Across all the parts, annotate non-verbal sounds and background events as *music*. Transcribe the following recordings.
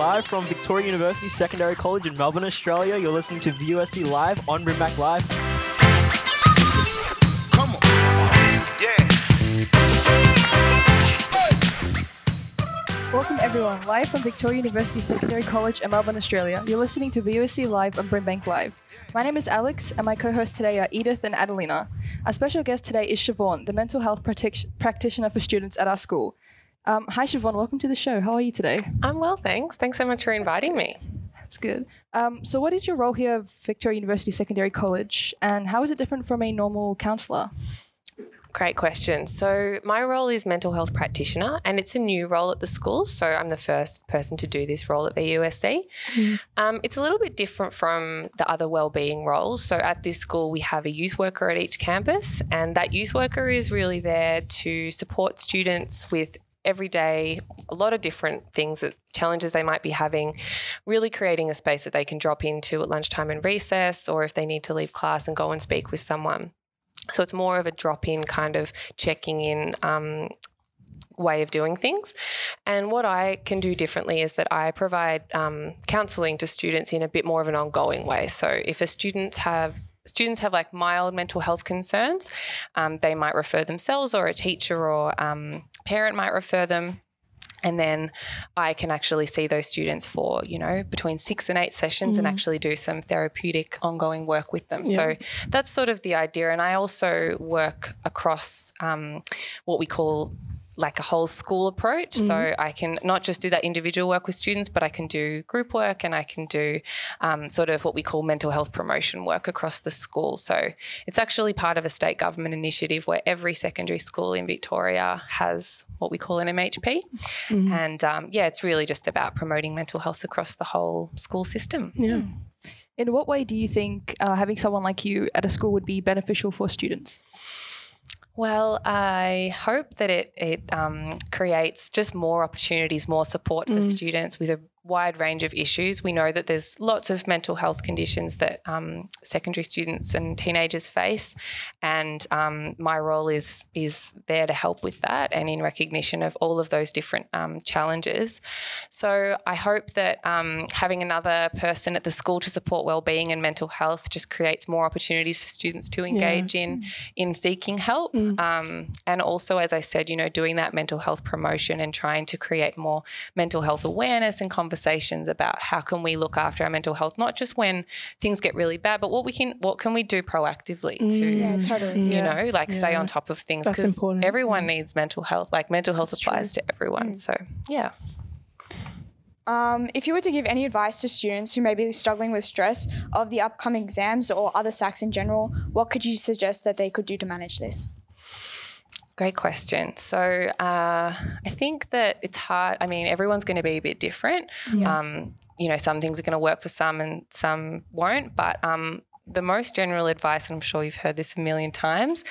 live from Victoria University Secondary College in Melbourne, Australia. You're listening to VUSC Live on Brimbank Live. Come on. Yeah. Welcome everyone, live from Victoria University Secondary College in Melbourne, Australia. You're listening to VOC Live on Brimbank Live. My name is Alex, and my co-hosts today are Edith and Adelina. Our special guest today is Siobhan, the mental health practic- practitioner for students at our school. Um, hi Siobhan, welcome to the show. How are you today? I'm well, thanks. Thanks so much for inviting me. That's good. Um, so, what is your role here at Victoria University Secondary College, and how is it different from a normal counsellor? Great question. So, my role is mental health practitioner, and it's a new role at the school. So, I'm the first person to do this role at VUSC. Um, it's a little bit different from the other wellbeing roles. So, at this school, we have a youth worker at each campus, and that youth worker is really there to support students with every day a lot of different things that challenges they might be having really creating a space that they can drop into at lunchtime and recess or if they need to leave class and go and speak with someone so it's more of a drop in kind of checking in um, way of doing things. And what I can do differently is that I provide um, counselling to students in a bit more of an ongoing way. So if a students have students have like mild mental health concerns, um, they might refer themselves or a teacher or um, parent might refer them and then I can actually see those students for you know between six and eight sessions and actually do some therapeutic ongoing work with them. So that's sort of the idea. And I also work across um, what we call like a whole school approach. So I can not just do that individual work with students, but I can do group work and I can do um, sort of what we call mental health promotion work across the school. So it's actually part of a state government initiative where every secondary school in Victoria has what we call an MHP. And um, yeah, it's really just about promoting mental health across the whole school system. Yeah. In what way do you think uh, having someone like you at a school would be beneficial for students? Well, I hope that it it um, creates just more opportunities, more support for students with a wide range of issues. We know that there's lots of mental health conditions that um, secondary students and teenagers face, and um, my role is is there to help with that and in recognition of all of those different um, challenges. So I hope that um, having another person at the school to support wellbeing and mental health just creates more opportunities for students to engage in in seeking help, um, and also, as I said, you know, doing that mental health promotion and trying to create more mental health awareness and conversations about how can we look after our mental health, not just when things get really bad, but what we can what can we do proactively to Yeah, totally. you know, like stay on top of things That's because important. everyone needs mental health. Like mental health applies to everyone. So yeah. Um, if you were to give any advice to students who may be struggling with stress of the upcoming exams or other SACs in general, what could you suggest that they could do to manage this? Great question. So uh, I think that it's hard. I mean, everyone's going to be a bit different. Um, you know, some things are going to work for some and some won't. But um, the most general advice, and I'm sure you've heard this a million times,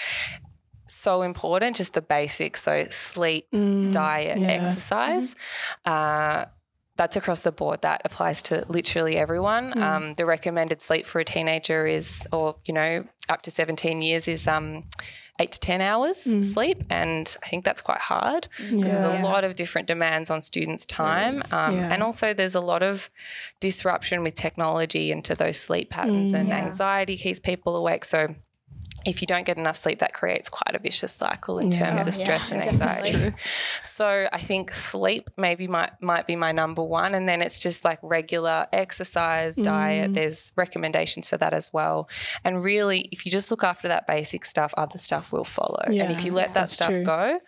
so important, just the basics. So sleep, diet, yeah. exercise. Uh, that's across the board. That applies to literally everyone. Um, the recommended sleep for a teenager is, or you know, up to 17 years is um, eight to 10 hours sleep. And I think that's quite hard because there's a lot of different demands on students' time. Um, Yeah. And also, there's a lot of disruption with technology into those sleep patterns, and anxiety keeps people awake. So, if you don't get enough sleep, that creates quite a vicious cycle in terms of Yeah, stress and anxiety. So I think sleep maybe might might be my number one, and then it's just like regular exercise, Mm. diet. There's recommendations for that as well. And really, if you just look after that basic stuff, other stuff will follow. and if you let that stuff true. go,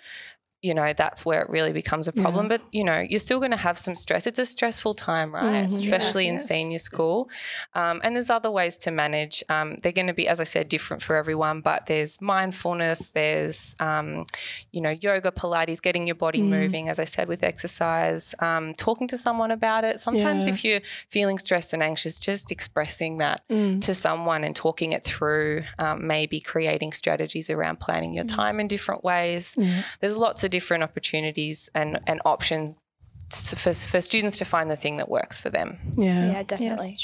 you know that's where it really becomes a problem. But you know, you're still going to have some stress. It's a stressful time, right? Mm-hmm. Especially in senior school. Um, and there's other ways to manage. Um, they're going to be, as I said, different for everyone. But there's mindfulness. There's um, you know yoga, Pilates, getting your Mm. body moving. As I said, with exercise, um, talking to someone about it. Sometimes Yeah. if you're feeling stressed and anxious, just expressing that Mm. to someone and talking it through. Um, maybe creating strategies around planning Mm. your time in different ways. There's lots of different opportunities and, and options s- for, for students to find the thing that works for them. Yeah. Yeah, definitely.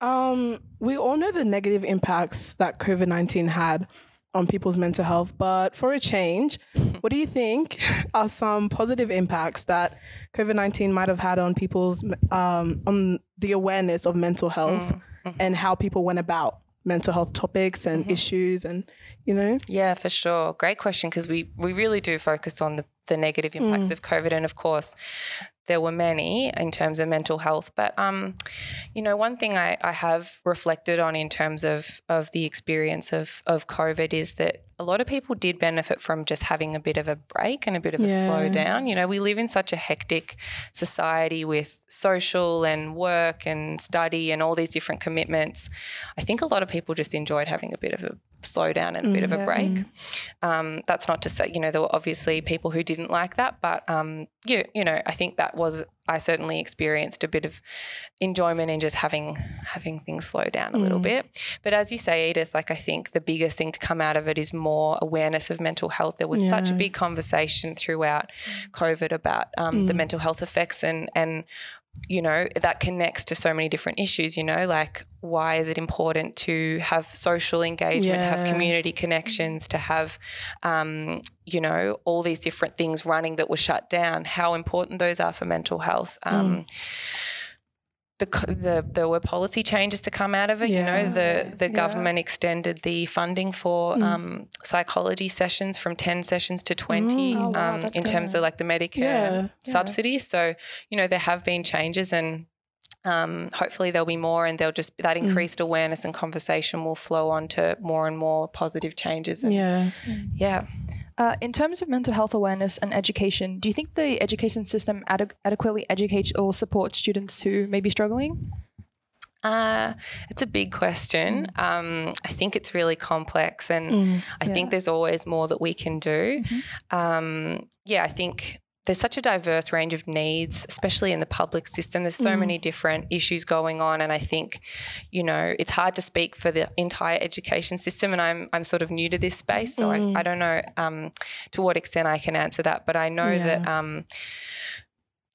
Um, we all know the negative impacts that COVID 19 had on people's mental health, but for a change, *laughs* What do you think *laughs* are some positive impacts that COVID nineteen might have had on people's um, on the awareness of mental health and how people went about mental health topics and issues and you know Yeah, for sure. Great question because we, we really do focus on the, the negative impacts of COVID. And of course, there were many in terms of mental health. But, um, you know, one thing I, I have reflected on in terms of, of the experience of, of COVID is that a lot of people did benefit from just having a bit of a break and a bit of a Yeah. slow down. You know, we live in such a hectic society with social and work and study and all these different commitments. I think a lot of people just enjoyed having a bit of a slow down and a bit of a break. Um, that's not to say, you know, there were obviously people who didn't like that, but um, you, you know, I think that was I certainly experienced a bit of enjoyment in just having having things slow down a little bit. But as you say, Edith, like I think the biggest thing to come out of it is more awareness of mental health. There was such a big conversation throughout COVID about um, the mental health effects and and you know that connects to so many different issues you know like why is it important to have social engagement have community connections to have um, you know all these different things running that were shut down how important those are for mental health. Um, the, the there were policy changes to come out of it. You know, the the government extended the funding for Mm. um, psychology sessions from ten sessions to twenty Oh, wow, um, in terms of like the Medicare Yeah, yeah. So you know, there have been changes and. Um, hopefully there'll be more, and they'll just that Mm. increased awareness and conversation will flow on to more and more positive changes. And yeah yeah. Uh, in terms of mental health awareness and education, do you think the education system ade- adequately educates or supports students who may be struggling? Uh, it's a big question. Um, I think it's really complex, and I think there's always more that we can do. Um, yeah, I think there's such a diverse range of needs, especially in the public system. There's so many different issues going on, and I think, you know, it's hard to speak for the entire education system. And I'm I'm sort of new to this space, so I, I don't know um, to what extent I can answer that. But I know that. Um,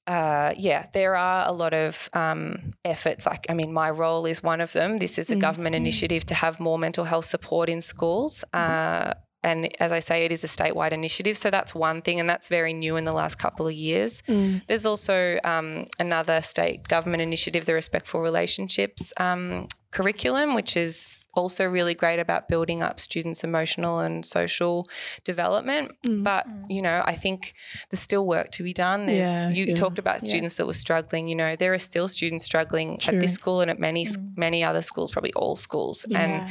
uh, yeah, there are a lot of um, efforts. Like, I mean, my role is one of them. This is a government initiative to have more mental health support in schools. Uh, and as I say, it is a statewide initiative. So that's one thing, and that's very new in the last couple of years. There's also um, another state government initiative, the Respectful Relationships um, curriculum, which is also really great about building up students' emotional and social development. Mm. But, mm. you know, I think there's still work to be done. There's, Yeah, you yeah. talked about students that were struggling. You know, there are still students struggling at this school and at many, s mm. many other schools, probably all schools. And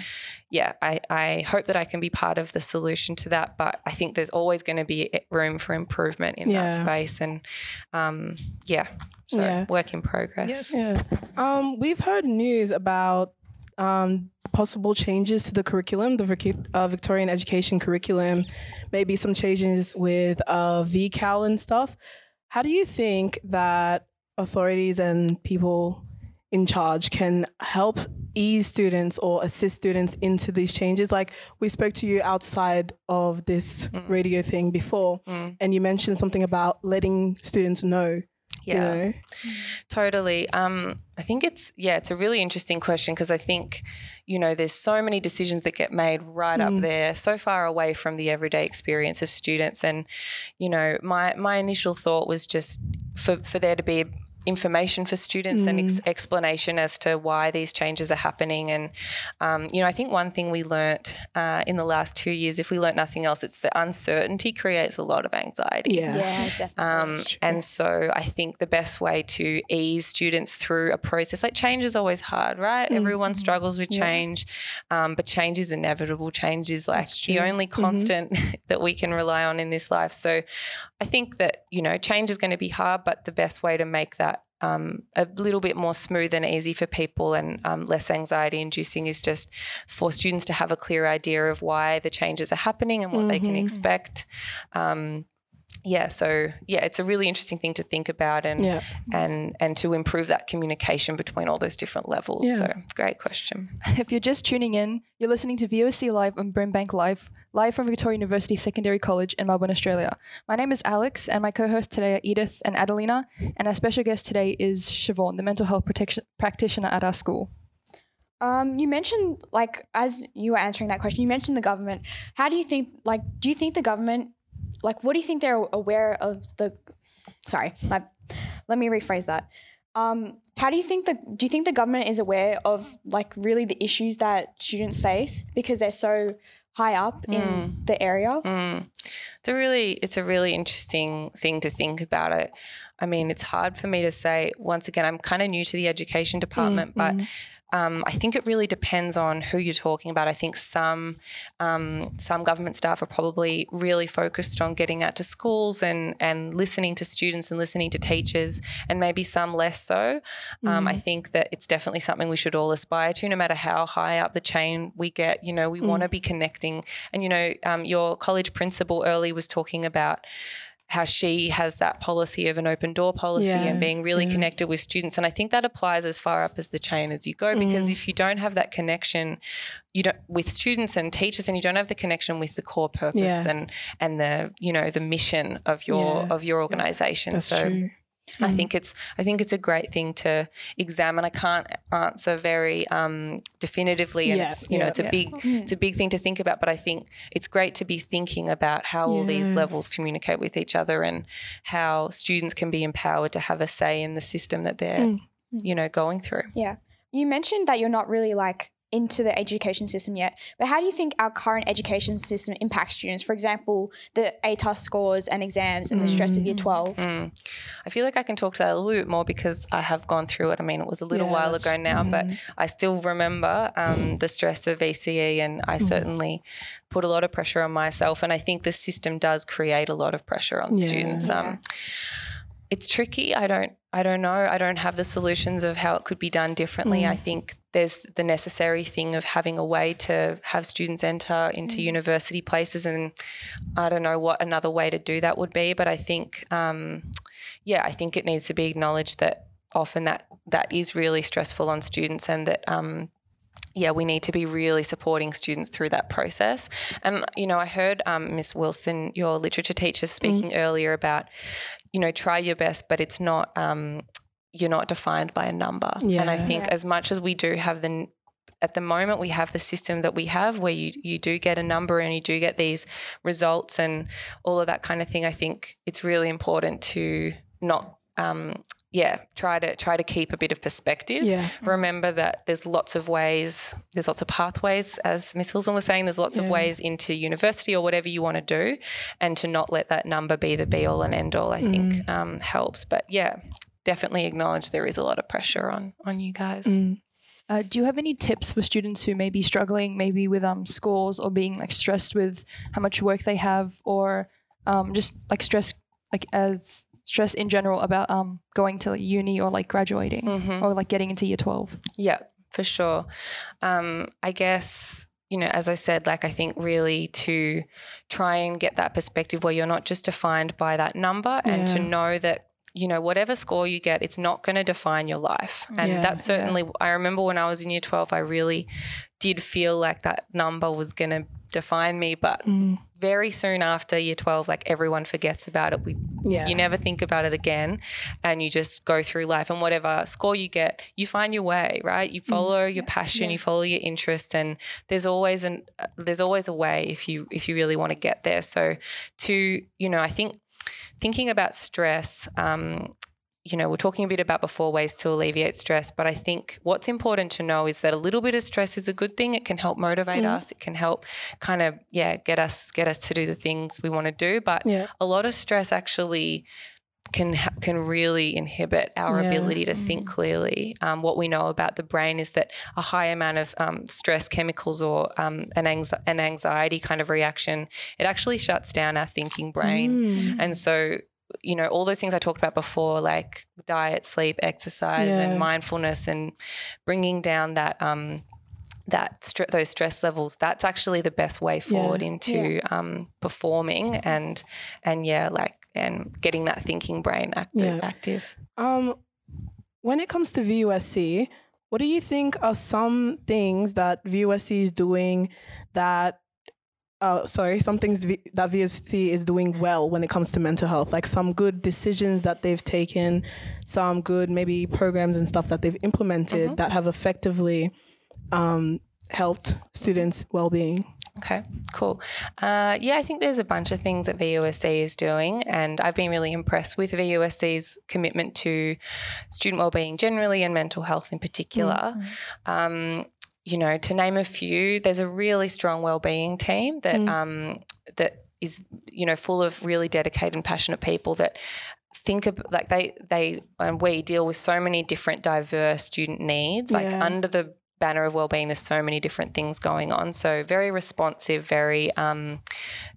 yeah, I, I hope that I can be part of the solution to that. But I think there's always going to be eh, room for improvement in that space. And um, yeah, so Yeah. work in progress. Yeah. Um, we've heard news about um, possible changes to the curriculum, the Vic- uh, Victorian education curriculum, maybe some changes with uh, VCAL and stuff. How do you think that authorities and people in charge can help ease students or assist students into these changes? Like we spoke to you outside of this radio thing before, and you mentioned something about letting students know. You Yeah. know? Totally. Um, I think it's yeah, it's a really interesting question because I think, you know, there's so many decisions that get made right up there, so far away from the everyday experience of students. And, you know, my my initial thought was just for for there to be information for students and ex- explanation as to why these changes are happening. And, um, you know, I think one thing we learnt uh, in the last two years, if we learnt nothing else, it's that uncertainty creates a lot of anxiety. Yeah. Yeah, definitely. Um, and so I think the best way to ease students through a process, like change is always hard, right? Everyone struggles with change, um, but change is inevitable. Change is like the only constant *laughs* that we can rely on in this life. So I think that, you know, change is going to be hard, but the best way to make that um, a little bit more smooth and easy for people and um, less anxiety inducing is just for students to have a clear idea of why the changes are happening and what they can expect. Um, yeah, so yeah, it's a really interesting thing to think about and Yeah. and and to improve that communication between all those different levels. Yeah. So great question. *laughs* If you're just tuning in, you're listening to VOC Live on Brimbank Live, live from Victoria University Secondary College in Melbourne, Australia. My name is Alex, and my co-hosts today are Edith and Adelina, and our special guest today is Siobhan, the mental health protection practitioner at our school. Um, you mentioned like as you were answering that question, you mentioned the government. How do you think like do you think the government like what do you think they're aware of the sorry my, let me rephrase that um, how do you think the do you think the government is aware of like really the issues that students face because they're so high up in the area Mm. It's a really it's a really interesting thing to think about it. I mean, it's hard for me to say. Once again, I'm kind of new to the education department, but um, I think it really depends on who you're talking about. I think some um, some government staff are probably really focused on getting out to schools and and listening to students and listening to teachers, and maybe some less so. Um, I think that it's definitely something we should all aspire to, no matter how high up the chain we get. You know, we want to be connecting, and you know, um, your college principal early was talking about how she has that policy of an open door policy Yeah, and being really connected with students and i think that applies as far up as the chain as you go mm. because if you don't have that connection you don't with students and teachers and you don't have the connection with the core purpose Yeah. and and the you know the mission of your Yeah. of your organization That's so true. I think it's I think it's a great thing to examine. I can't answer very um, definitively, and Yeah, it's you know yeah. it's a big it's a big thing to think about. But I think it's great to be thinking about how all these levels communicate with each other and how students can be empowered to have a say in the system that they're Mm. you know going through. yeah you mentioned that you're not really like into the education system yet but how do you think our current education system impacts students for example the ATAR scores and exams and the stress of year 12 Mm. I feel like I can talk to that a little bit more because I have gone through it. I mean, it was a little Yeah, while ago now, but I still remember um, the stress of VCE, and I certainly put a lot of pressure on myself. And I think the system does create a lot of pressure on Yeah. students. Um, it's tricky. I don't. I don't know. I don't have the solutions of how it could be done differently. I think there's the necessary thing of having a way to have students enter into university places, and I don't know what another way to do that would be. But I think, um, yeah, I think it needs to be acknowledged that often that that is really stressful on students, and that. Um, yeah, we need to be really supporting students through that process. And, you know, I heard um, Miss Wilson, your literature teacher, speaking earlier about, you know, try your best, but it's not, um, you're not defined by a number. And I think Yeah. as much as we do have the, at the moment we have the system that we have where you, you do get a number and you do get these results and all of that kind of thing, I think it's really important to not, um, yeah, try to try to keep a bit of perspective Yeah. remember that there's lots of ways, there's lots of pathways, as Miss Wilson was saying, there's lots of ways into university or whatever you want to do, and to not let that number be the be all and end all, I think um, helps. But yeah, definitely acknowledge there is a lot of pressure on on you guys. Mm. Uh, do you have any tips for students who may be struggling, maybe with um, scores or being like stressed with how much work they have, or um, just like stress, like as stress in general about um, going to uni or like graduating Mhm. or like getting into year twelve? Yeah, for sure. Um, I guess, you know, as I said, like I think really to try and get that perspective where you're not just defined by that number and to know that, you know, whatever score you get, it's not going to define your life. And Yeah. that's certainly, I remember when I was in year 12, I really did feel like that number was going to define me. But Mm. very soon after year 12, like everyone forgets about it. We Yeah. you never think about it again and you just go through life and whatever score you get you find your way right you follow your passion you follow your interests and there's always an uh, there's always a way if you if you really want to get there so to you know i think thinking about stress um, you know, we're talking a bit about before ways to alleviate stress, but I think what's important to know is that a little bit of stress is a good thing. It can help motivate us. It can help kind of yeah get us get us to do the things we want to do. But Yeah. a lot of stress actually can can really inhibit our Yeah. ability to think clearly. Um, what we know about the brain is that a high amount of um, stress chemicals or um, an, anxi- an anxiety kind of reaction, it actually shuts down our thinking brain. Mm. And so, you know, all those things I talked about before, like diet, sleep, exercise, Yeah. and mindfulness, and bringing down that um, that stre- those stress levels. That's actually the best way forward into um, performing and and yeah, like and getting that thinking brain active. Yeah. active. Um, when it comes to VUSC, what do you think are some things that VUSC is doing that, uh, sorry, some things v- that VUSC is doing well when it comes to mental health? Like some good decisions that they've taken, some good maybe programs and stuff that they've implemented that have effectively um, helped students' well being? Okay, cool. Uh, yeah, I think there's a bunch of things that VUSC is doing, and I've been really impressed with VUSC's commitment to student wellbeing generally and mental health in particular. Um, you know, to name a few, there's a really strong wellbeing team that um, that is you know full of really dedicated and passionate people that think of like they they and we deal with so many different diverse student needs like Yeah. under the banner of well-being there's so many different things going on. So very responsive very um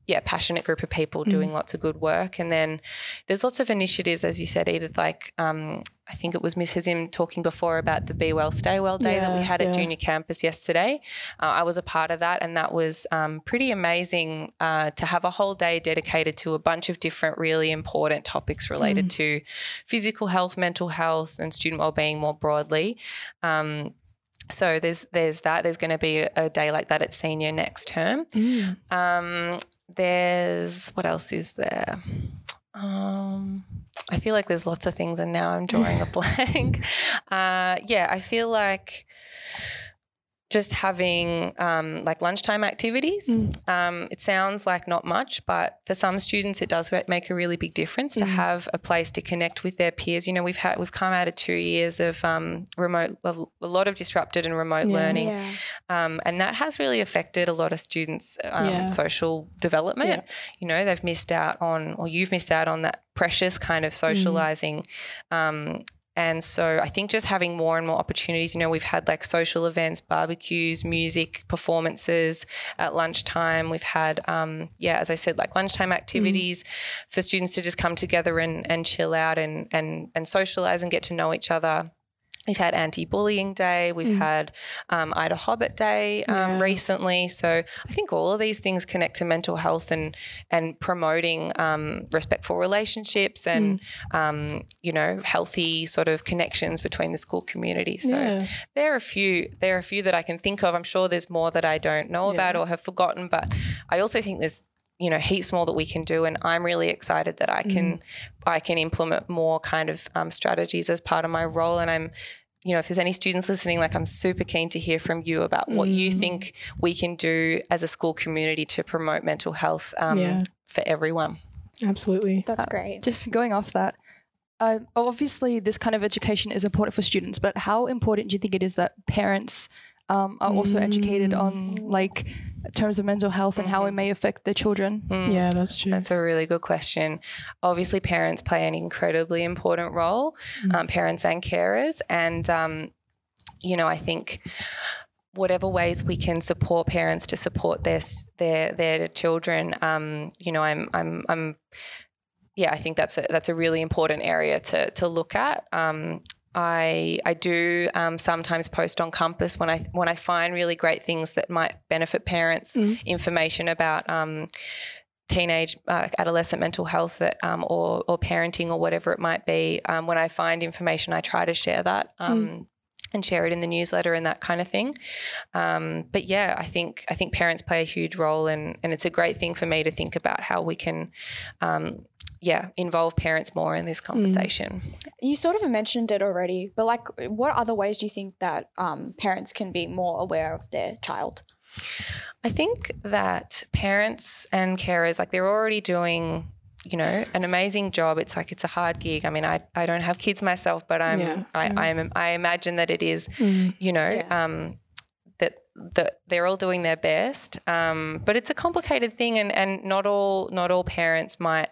yeah passionate group of people doing lots of good work. And then there's lots of initiatives as you said Edith like um I think it was Miss Hazim talking before about the Be Well Stay Well Day that we Yeah, had at junior campus yesterday. Uh, I was a part of that, and that was um, pretty amazing uh, to have a whole day dedicated to a bunch of different really important topics related to physical health, mental health, and student well-being more broadly. So there's there's that. There's going to be a, a day like that at senior next term. Um, there's what else is there? Um, I feel like there's lots of things, and now I'm drawing a *laughs* blank. Uh, yeah, I feel like just having um, like lunchtime activities. Um, it sounds like not much, but for some students, it does make a really big difference to have a place to connect with their peers. You know, we've had we've come out of two years of um, remote, a a lot of disrupted and remote learning, Yeah. um, and that has really affected a lot of students' um, Yeah. social development. You know, they've missed out on, or you've missed out on that precious kind of socializing. Um, and so I think just having more and more opportunities, you know, we've had like social events, barbecues, music, performances at lunchtime. We've had, um, yeah, as I said, like lunchtime activities for students to just come together and, and chill out and, and, and socialize and get to know each other. We've had anti-bullying day. We've had um, IDAHOBIT Day um, Yeah. recently. So I think all of these things connect to mental health and and promoting um, respectful relationships and um, you know healthy sort of connections between the school community. So Yeah. there are a few. There are a few that I can think of. I'm sure there's more that I don't know about or have forgotten. But I also think there's you know heaps more that we can do and i'm really excited that i can i can implement more kind of um, strategies as part of my role and i'm you know if there's any students listening like i'm super keen to hear from you about what you think we can do as a school community to promote mental health um, Yeah. for everyone Absolutely. That's great. Just going off that, uh, obviously this kind of education is important for students, but how important do you think it is that parents um, are also educated on like terms of mental health and how it may affect their children? Yeah, that's true. That's a really good question. Obviously, parents play an incredibly important role, um, parents and carers. And, um, you know, I think whatever ways we can support parents to support their their their children, um, you know, I'm I'm I'm yeah, I think that's a that's a really important area to to look at. Um, I I do um, sometimes post on Compass when I when I find really great things that might benefit parents, information about. Um, teenage uh, adolescent mental health that um, or or parenting or whatever it might be um, when I find information I try to share that um, and share it in the newsletter and that kind of thing. Um, but yeah I think I think parents play a huge role and and it's a great thing for me to think about how we can um, yeah involve parents more in this conversation. You sort of mentioned it already, but like, what other ways do you think that um, parents can be more aware of their child? I think that parents and carers, like they're already doing, you know, an amazing job. It's like it's a hard gig. I mean, I, I don't have kids myself, but I'm Yeah. I, I'm I imagine that it is, Mm. you know, Yeah. um, that that they're all doing their best. Um, but it's a complicated thing, and and not all not all parents might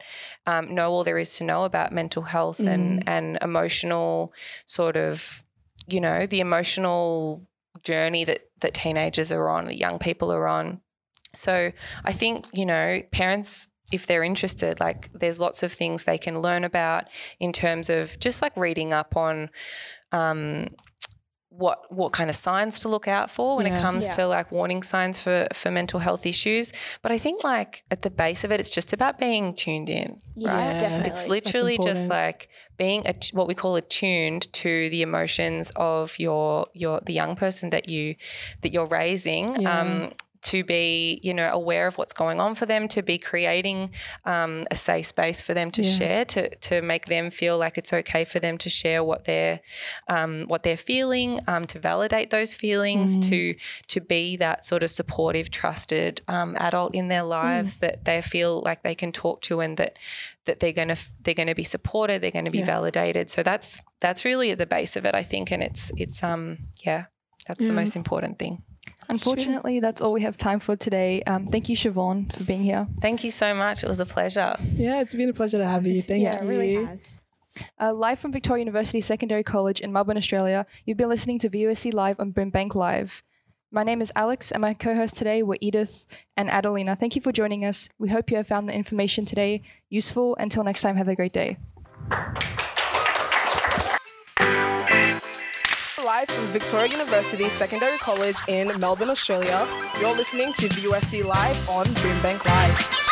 um, know all there is to know about mental health and and emotional sort of, you know, the emotional journey that that teenagers are on, that young people are on. So I think you know parents. If they're interested, like there's lots of things they can learn about in terms of just like reading up on um, what what kind of signs to look out for when it comes Yeah. to like warning signs for for mental health issues. But I think like at the base of it, it's just about being tuned in, Yeah, right? definitely. It's literally just like being at, what we call attuned to the emotions of your your the young person that you that you're raising. Yeah. Um, to be, you know, aware of what's going on for them, to be creating um, a safe space for them to Yeah. share, to to make them feel like it's okay for them to share what they're um, what they're feeling, um, to validate those feelings, to to be that sort of supportive, trusted um, adult in their lives that they feel like they can talk to and that that they're gonna they're gonna be supported, they're gonna be Yeah. validated. So that's that's really at the base of it, I think, and it's it's um yeah, that's the most important thing. Unfortunately, that's all we have time for today. Um, thank you, Siobhan, for being here. Thank you so much. It was a pleasure. Yeah, it's been a pleasure to have you. Thank yeah, you. it really has. Uh, live from Victoria University Secondary College in Melbourne, Australia, you've been listening to VUSC Live on Brimbank Live. My name is Alex, and my co hosts today were Edith and Adelina. Thank you for joining us. We hope you have found the information today useful. Until next time, have a great day. Live from Victoria University Secondary College in Melbourne, Australia. You're listening to VUSC Live on Brimbank Live.